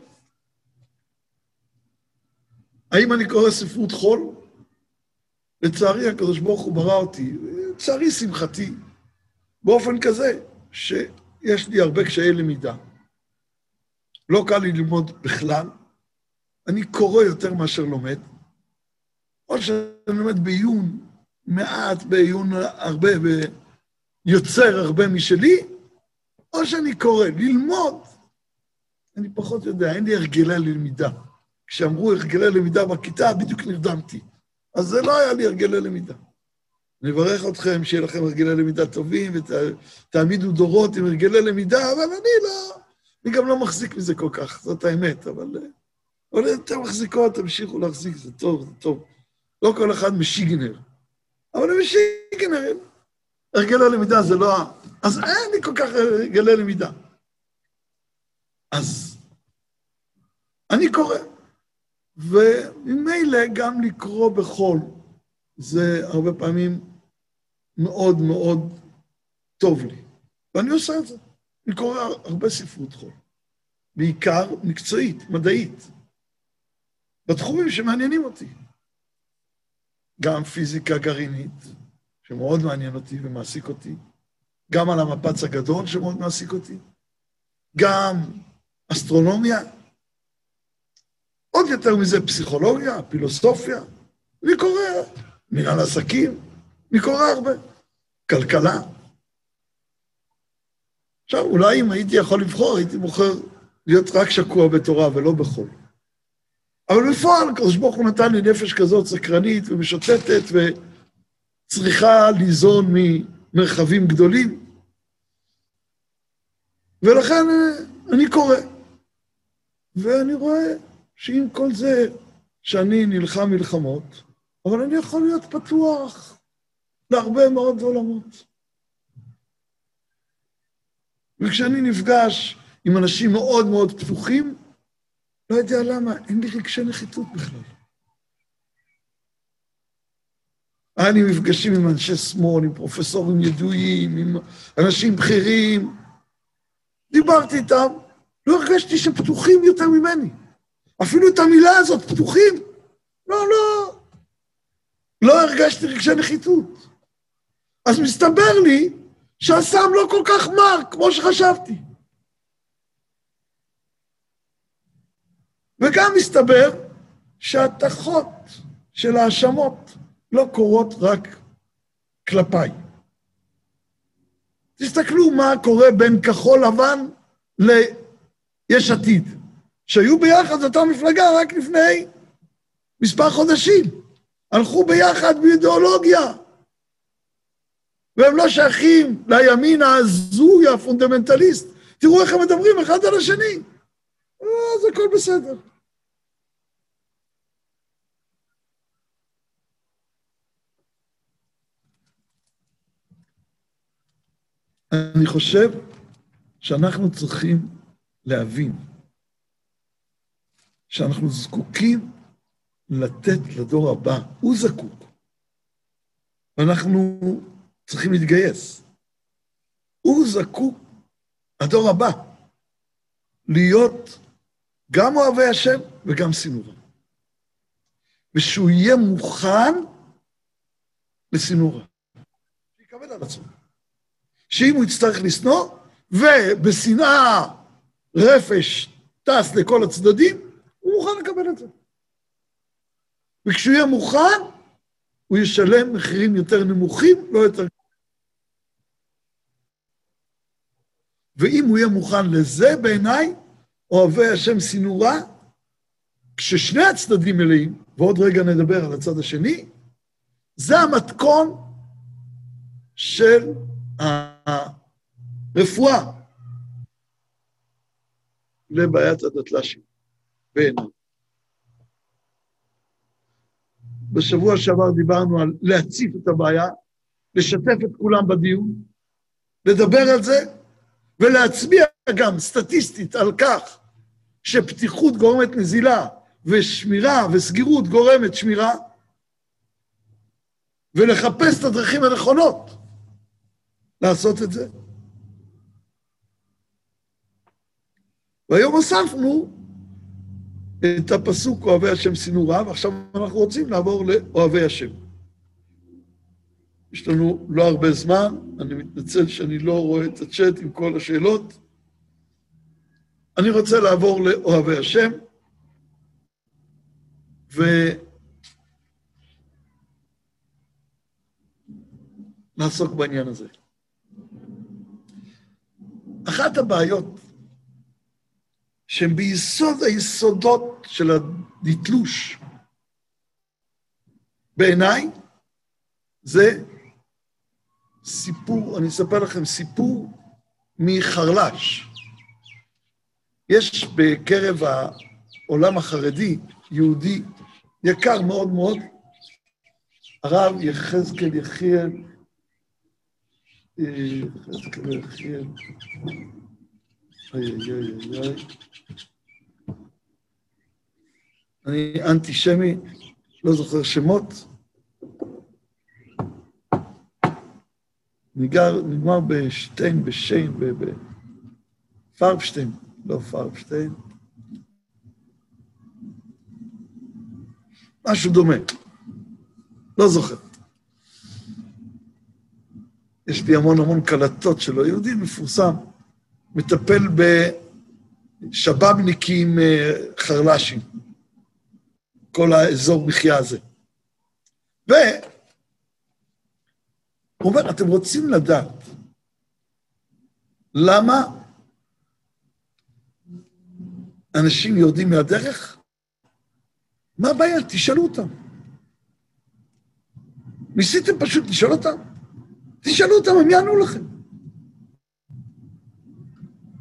האם אני קורא ספרות חול? לצערי, הקדוש ברוך הוא ברא אותי, לצערי שמחתי, באופן כזה שיש לי הרבה קשיי למידה. לא קל לי ללמוד בכלל, אני קורא יותר מאשר לומד, או שאני לומד בעיון מעט, בעיון הרבה, ויוצר הרבה משלי, או שאני קורא. ללמוד, אני פחות יודע, אין לי הרגלי למידה. כשאמרו הרגלי למידה בכיתה, בדיוק נרדמתי. אז זה לא היה לי הרגלי למידה. מברך אתכם, שיהיה לכם הרגלי למידה טובים, ותעמידו ות, דורות עם הרגלי למידה, אבל אני לא, אני גם לא מחזיק מזה כל כך, זאת האמת, אבל... אבל אתם מחזיקות, תמשיכו להחזיק, זה טוב, זה טוב. לא כל אחד משיגנר, אבל הם משיגנרים. הרגלי למידה זה לא... אז אין לי כל כך הרגלי למידה. אז אני קורא. וממילא גם לקרוא בחול, זה הרבה פעמים מאוד מאוד טוב לי. ואני עושה את זה. אני קורא הרבה ספרות חול. בעיקר מקצועית, מדעית. בתחומים שמעניינים אותי. גם פיזיקה גרעינית, שמאוד מעניין אותי ומעסיק אותי, גם על המפץ הגדול שמאוד מעסיק אותי, גם אסטרונומיה, עוד יותר מזה פסיכולוגיה, פילוסופיה, אני קורא מנהל עסקים, אני קורא הרבה, כלכלה. עכשיו, אולי אם הייתי יכול לבחור, הייתי בוחר להיות רק שקוע בתורה ולא בחול. אבל בפועל, הקדוש ברוך הוא נתן לי נפש כזאת סקרנית ומשוטטת וצריכה ליזון ממרחבים גדולים. ולכן אה, אני קורא. ואני רואה שעם כל זה שאני נלחם מלחמות, אבל אני יכול להיות פתוח להרבה מאוד עולמות. וכשאני נפגש עם אנשים מאוד מאוד פתוחים, לא יודע למה, אין לי רגשי נחיתות בכלל. היה לי מפגשים עם אנשי שמאל, עם פרופסורים ידועים, עם אנשים בכירים. דיברתי איתם, לא הרגשתי שהם פתוחים יותר ממני. אפילו את המילה הזאת, פתוחים, לא, לא. לא הרגשתי רגשי נחיתות. אז מסתבר לי שהסם לא כל כך מר כמו שחשבתי. וגם מסתבר שההתכות של האשמות לא קורות רק כלפיי. תסתכלו מה קורה בין כחול לבן ליש עתיד, שהיו ביחד אותה מפלגה רק לפני מספר חודשים. הלכו ביחד באידיאולוגיה. והם לא שייכים לימין ההזוי, הפונדמנטליסט. תראו איך הם מדברים אחד על השני. אז אה, הכל בסדר. אני חושב שאנחנו צריכים להבין שאנחנו זקוקים לתת לדור הבא, הוא זקוק. ואנחנו צריכים להתגייס. הוא זקוק, הדור הבא, להיות גם אוהבי השם וגם סינורה. ושהוא יהיה מוכן לסינורה. שיקבל על עצמו. שאם הוא יצטרך לשנוא, ובשנאה רפש טס לכל הצדדים, הוא מוכן לקבל את זה. וכשהוא יהיה מוכן, הוא ישלם מחירים יותר נמוכים, לא יותר... ואם הוא יהיה מוכן לזה, בעיניי, אוהבי השם סינורה, כששני הצדדים מלאים, ועוד רגע נדבר על הצד השני, זה המתכון של הרפואה לבעיית הדתל"שים, בעיניי. בשבוע שעבר דיברנו על להציף את הבעיה, לשתף את כולם בדיון, לדבר על זה, ולהצביע גם סטטיסטית על כך שפתיחות גורמת נזילה, ושמירה וסגירות גורמת שמירה, ולחפש את הדרכים הנכונות לעשות את זה. והיום הוספנו את הפסוק אוהבי השם שנאו רע, ועכשיו אנחנו רוצים לעבור לאוהבי השם. יש לנו לא הרבה זמן, אני מתנצל שאני לא רואה את הצ'אט עם כל השאלות. אני רוצה לעבור לאוהבי השם, ולעסוק בעניין הזה. אחת הבעיות שהם ביסוד היסודות של הנתלוש. בעיניי זה סיפור, אני אספר לכם סיפור מחרל"ש. יש בקרב העולם החרדי יהודי יקר מאוד מאוד, הרב יחזקאל יחיאל, אה, יחזקאל יחיאל, איי איי איי איי אני אנטישמי, לא זוכר שמות. נגר, נגמר בשטיין, בשיין, בפרבשטיין, לא פרבשטיין. משהו דומה, לא זוכר. יש לי המון המון קלטות שלו, יהודי מפורסם, מטפל בשבאבניקים אה, חרל"שים. כל האזור מחיה הזה. והוא אומר, אתם רוצים לדעת למה אנשים יורדים מהדרך? מה הבעיה? תשאלו אותם. ניסיתם פשוט לשאול אותם? תשאלו אותם, הם יענו לכם.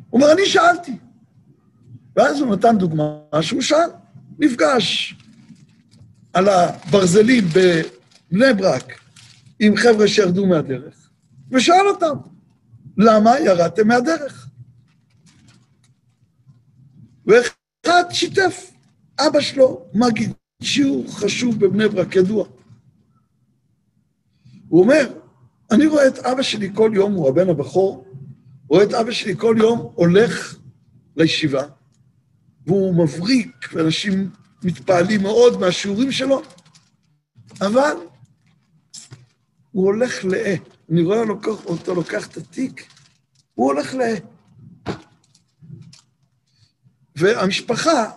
הוא אומר, אני שאלתי. ואז הוא נתן דוגמה שהוא שאל, נפגש על הברזלים בבני ברק עם חבר'ה שירדו מהדרך, ושאל אותם, למה ירדתם מהדרך? ואחד שיתף, אבא שלו מגיד שיעור חשוב בבני ברק, ידוע. הוא אומר, אני רואה את אבא שלי כל יום, הוא הבן הבכור, רואה את אבא שלי כל יום הולך לישיבה, והוא מבריק, ואנשים מתפעלים מאוד מהשיעורים שלו, אבל הוא הולך לאה. אני רואה אותו לוקח את התיק, הוא הולך לאה. והמשפחה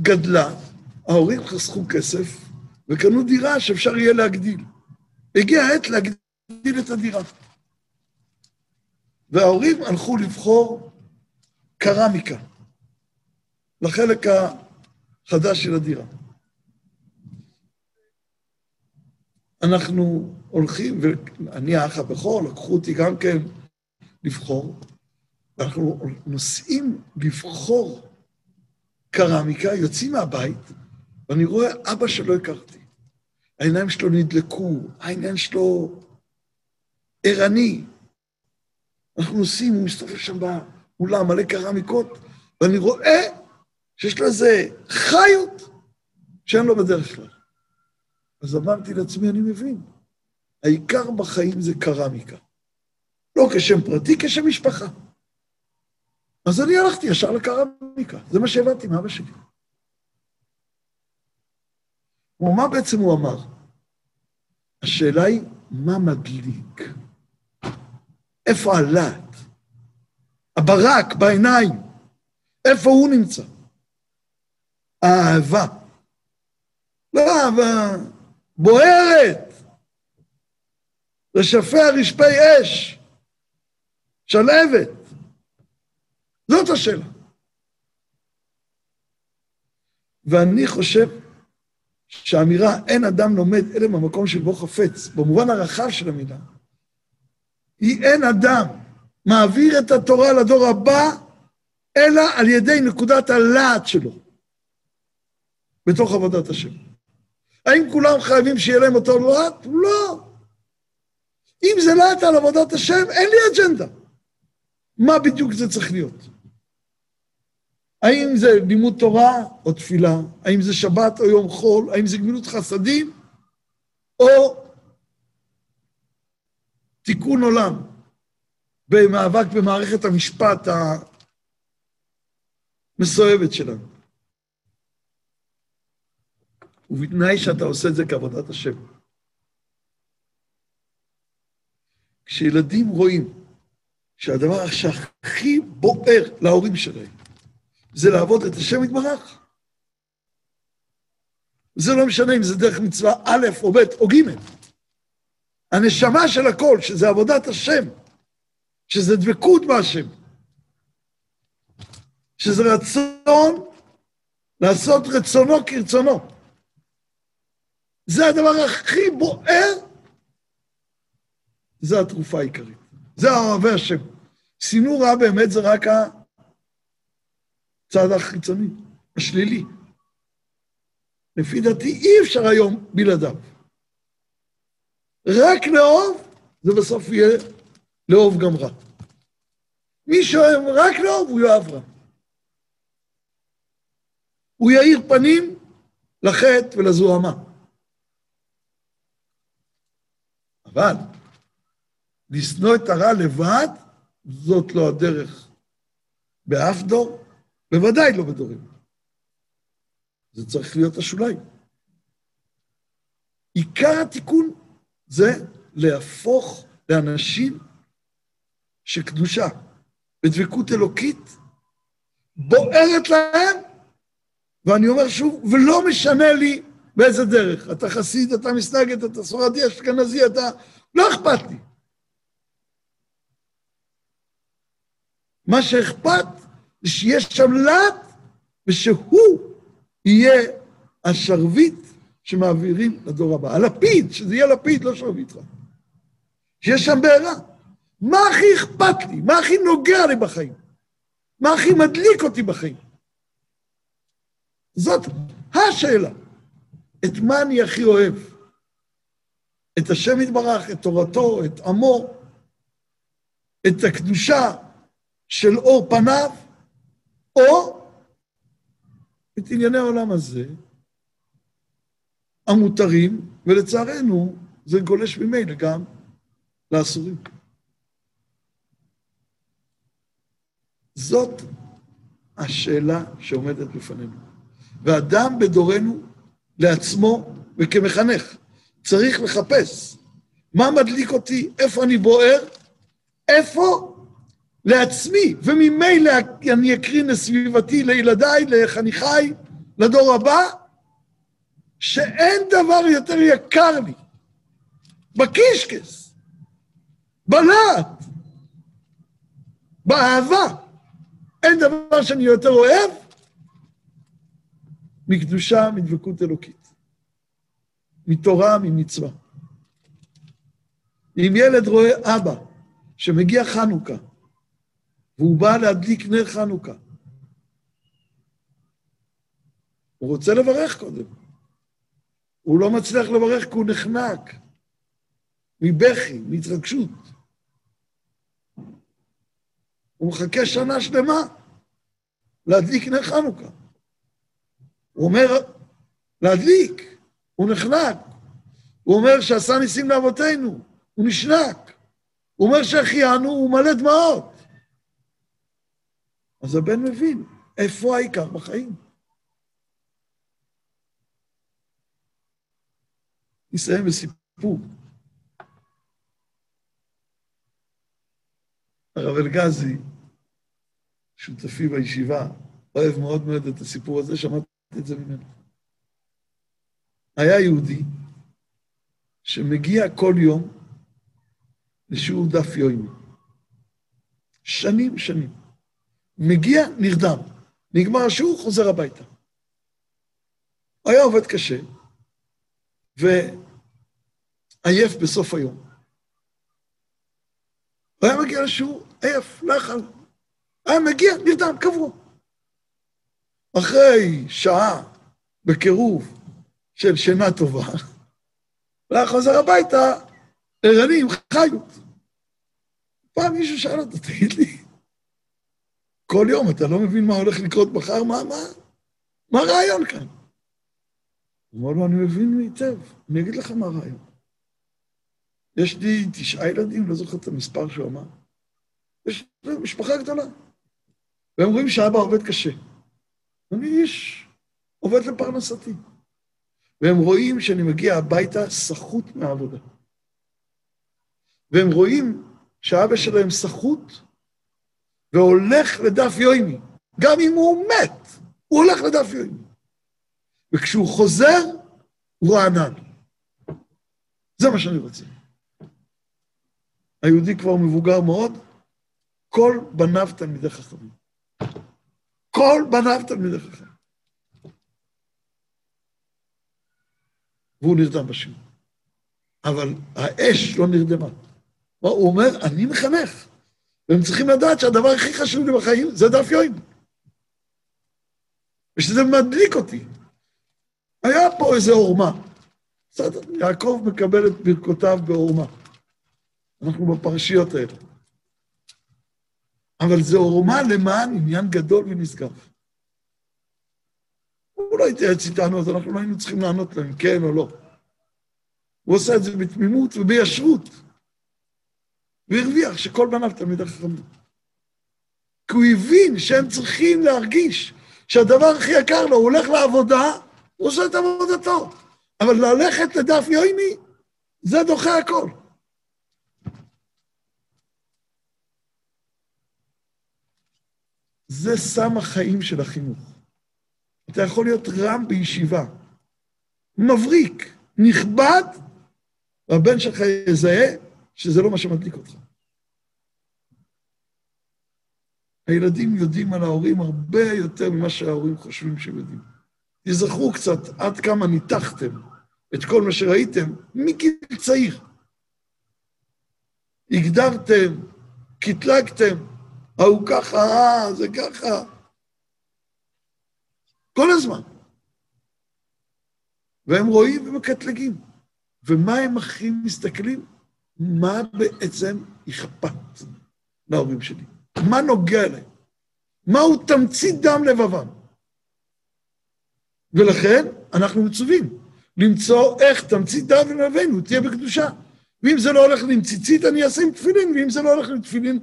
גדלה, ההורים חסכו כסף וקנו דירה שאפשר יהיה להגדיל. הגיע העת להגדיל את הדירה. וההורים הלכו לבחור קרמיקה לחלק החדש של הדירה. אנחנו הולכים, ואני האח הבכור, לקחו אותי גם כן לבחור, ואנחנו נוסעים לבחור קרמיקה, יוצאים מהבית, ואני רואה אבא שלא הכרתי. העיניים שלו נדלקו, העניין שלו ערני. אנחנו נוסעים, הוא מסתובב שם באולם מלא קרמיקות, ואני רואה שיש לו איזה חיות שאין לו בדרך כלל. אז אמרתי לעצמי, אני מבין, העיקר בחיים זה קרמיקה. לא כשם פרטי, כשם משפחה. אז אני הלכתי ישר לקרמיקה, זה מה שהבנתי מאבא שלי. ומה בעצם הוא אמר? השאלה היא, מה מדליק? איפה הלהט? הברק בעיניים, איפה הוא נמצא? האהבה. לא אהבה בוערת, לשפע רשפי אש, שלהבת. זאת השאלה. ואני חושב שהאמירה אין אדם לומד אלא במקום שבו חפץ, במובן הרחב של המילה, היא אין אדם מעביר את התורה לדור הבא, אלא על ידי נקודת הלהט שלו בתוך עבודת השם. האם כולם חייבים שיהיה להם אותו להט? לא. אם זה להט על עבודת השם, אין לי אג'נדה. מה בדיוק זה צריך להיות? האם זה לימוד תורה או תפילה? האם זה שבת או יום חול? האם זה גמילות חסדים או תיקון עולם במאבק במערכת המשפט המסואבת שלנו? ובתנאי שאתה עושה את זה כעבודת השם. כשילדים רואים שהדבר שהכי בוער להורים שלהם זה לעבוד את השם יתברך. זה לא משנה אם זה דרך מצווה א' או ב' או ג'. הנשמה של הכל, שזה עבודת השם, שזה דבקות בהשם, שזה רצון לעשות רצונו כרצונו. זה הדבר הכי בוער, זה התרופה העיקרית. זה אוהבי השם. שנוא רע באמת זה רק הצד החיצוני, השלילי. לפי דעתי אי אפשר היום בלעדיו. רק לאהוב, זה בסוף יהיה לאהוב גם רע. מי שאוהב רק לאהוב, הוא יאהב רע. הוא יאיר פנים לחטא ולזוהמה. אבל לשנוא את הרע לבד, זאת לא הדרך באף דור, בוודאי לא בדורנו. זה צריך להיות השוליים. עיקר התיקון זה להפוך לאנשים שקדושה ודבקות אלוקית בוערת להם, ואני אומר שוב, ולא משנה לי באיזה דרך. אתה חסיד, אתה מסנגד, אתה ספרדי, אשכנזי, אתה... לא אכפת לי. מה שאכפת זה שיש שם להט ושהוא יהיה השרביט שמעבירים לדור הבא. הלפיד, שזה יהיה לפיד, לא שרביט רע. שיש שם בעירה. מה הכי אכפת לי? מה הכי נוגע לי בחיים? מה הכי מדליק אותי בחיים? זאת השאלה. את מה אני הכי אוהב? את השם יתברך, את תורתו, את עמו, את הקדושה של אור פניו, או את ענייני העולם הזה, המותרים, ולצערנו זה גולש ממילא גם לאסורים. זאת השאלה שעומדת בפנינו. ואדם בדורנו לעצמו וכמחנך. צריך לחפש. מה מדליק אותי, איפה אני בוער, איפה? לעצמי, וממילא אני אקרין לסביבתי, לילדיי, לחניכיי, לדור הבא, שאין דבר יותר יקר לי, בקישקס, בלהט, באהבה. אין דבר שאני יותר אוהב מקדושה, מדבקות אלוקית, מתורה, ממצווה. אם ילד רואה אבא שמגיע חנוכה, והוא בא להדליק נר חנוכה, הוא רוצה לברך קודם. הוא לא מצליח לברך כי הוא נחנק מבכי, מהתרגשות. הוא מחכה שנה שלמה להדליק נר חנוכה. הוא אומר, להדליק, הוא נחנק. הוא אומר שעשה ניסים לאבותינו, הוא נשנק. הוא אומר שהחיינו, הוא מלא דמעות. אז הבן מבין, איפה העיקר בחיים? נסיים בסיפור. הרב אלגזי, שותפי בישיבה, אוהב מאוד מאוד את הסיפור הזה, שמעתי את זה ממנו. היה יהודי שמגיע כל יום לשיעור דף יוימי. שנים, שנים. מגיע, נרדם. נגמר השיעור, חוזר הביתה. היה עובד קשה, ועייף בסוף היום. הוא היה מגיע לשיעור, עייף, יכול. היה מגיע, נרדם, קבוע. אחרי שעה בקירוב של שינה טובה, והיה חוזר הביתה, ערני עם חיות. פעם מישהו שאל אותו, תגיד לי, כל יום אתה לא מבין מה הולך לקרות מחר? מה, מה, מה הרעיון כאן? הוא אמר לו, אני מבין היטב, אני אגיד לך מה הרעיון. יש לי תשעה ילדים, לא זוכר את המספר שהוא אמר. יש משפחה גדולה. והם רואים שאבא עובד קשה. אני איש עובד לפרנסתי. והם רואים שאני מגיע הביתה סחוט מהעבודה. והם רואים שאבא שלהם סחוט והולך לדף יוימי. גם אם הוא מת, הוא הולך לדף יוימי. וכשהוא חוזר, הוא רענן. זה מה שאני רוצה. היהודי כבר מבוגר מאוד, כל בניו תלמידי חכמים. כל בניו תלמידי חכמים. והוא נרדם בשיעור. אבל האש לא נרדמה. הוא אומר, אני מחנך. והם צריכים לדעת שהדבר הכי חשוב לי בחיים זה דף יוין. ושזה מדליק אותי. היה פה איזה עורמה. יעקב מקבל את ברכותיו בעורמה. אנחנו בפרשיות האלה. אבל זה עורמה למען עניין גדול ונשגב. הוא לא התייעץ איתנו, אז אנחנו לא היינו צריכים לענות להם, כן או לא. הוא עושה את זה בתמימות ובישרות. והרוויח שכל בניו תלמיד החכמים. כי הוא הבין שהם צריכים להרגיש שהדבר הכי יקר לו, הוא הולך לעבודה, הוא עושה את עבודתו. אבל ללכת לדף יוימי, זה דוחה הכל. זה סם החיים של החינוך. אתה יכול להיות רם בישיבה, מבריק, נכבד, והבן שלך יזהה שזה לא מה שמדליק אותך. הילדים יודעים על ההורים הרבה יותר ממה שההורים חושבים שהם יודעים. תזכרו קצת עד כמה ניתחתם את כל מה שראיתם מגיל צעיר. הגדרתם, קטלגתם, ההוא ככה, זה ככה. כל הזמן. והם רואים ומקטלגים. ומה הם הכי מסתכלים? מה בעצם אכפת להורים שלי? מה נוגע להם? מהו תמצית דם לבבם? ולכן אנחנו מצווים למצוא איך תמצית דם לבבינו תהיה בקדושה. ואם זה לא הולך עם ציצית, אני אעשה עם תפילין, ואם זה לא הולך עם תפילין,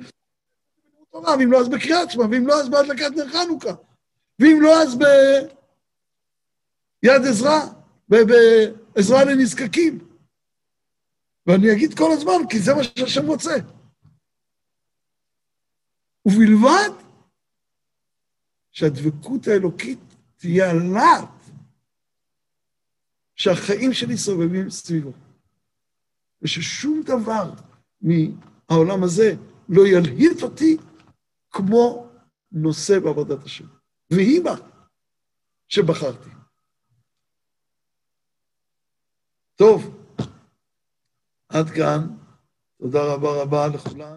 תורה, ואם לא אז בקריאת שמע, ואם לא אז בהדלקת נר חנוכה, ואם לא אז ביד עזרה, בעזרה לנזקקים. ואני אגיד כל הזמן, כי זה מה שהשם רוצה. ובלבד שהדבקות האלוקית תהיה הלהט שהחיים שלי סובבים סביבו. וששום דבר מהעולם הזה לא ילהיט אותי כמו נושא בעבודת השם. והיא בה שבחרתי. טוב, עד כאן. תודה רבה רבה לכולם.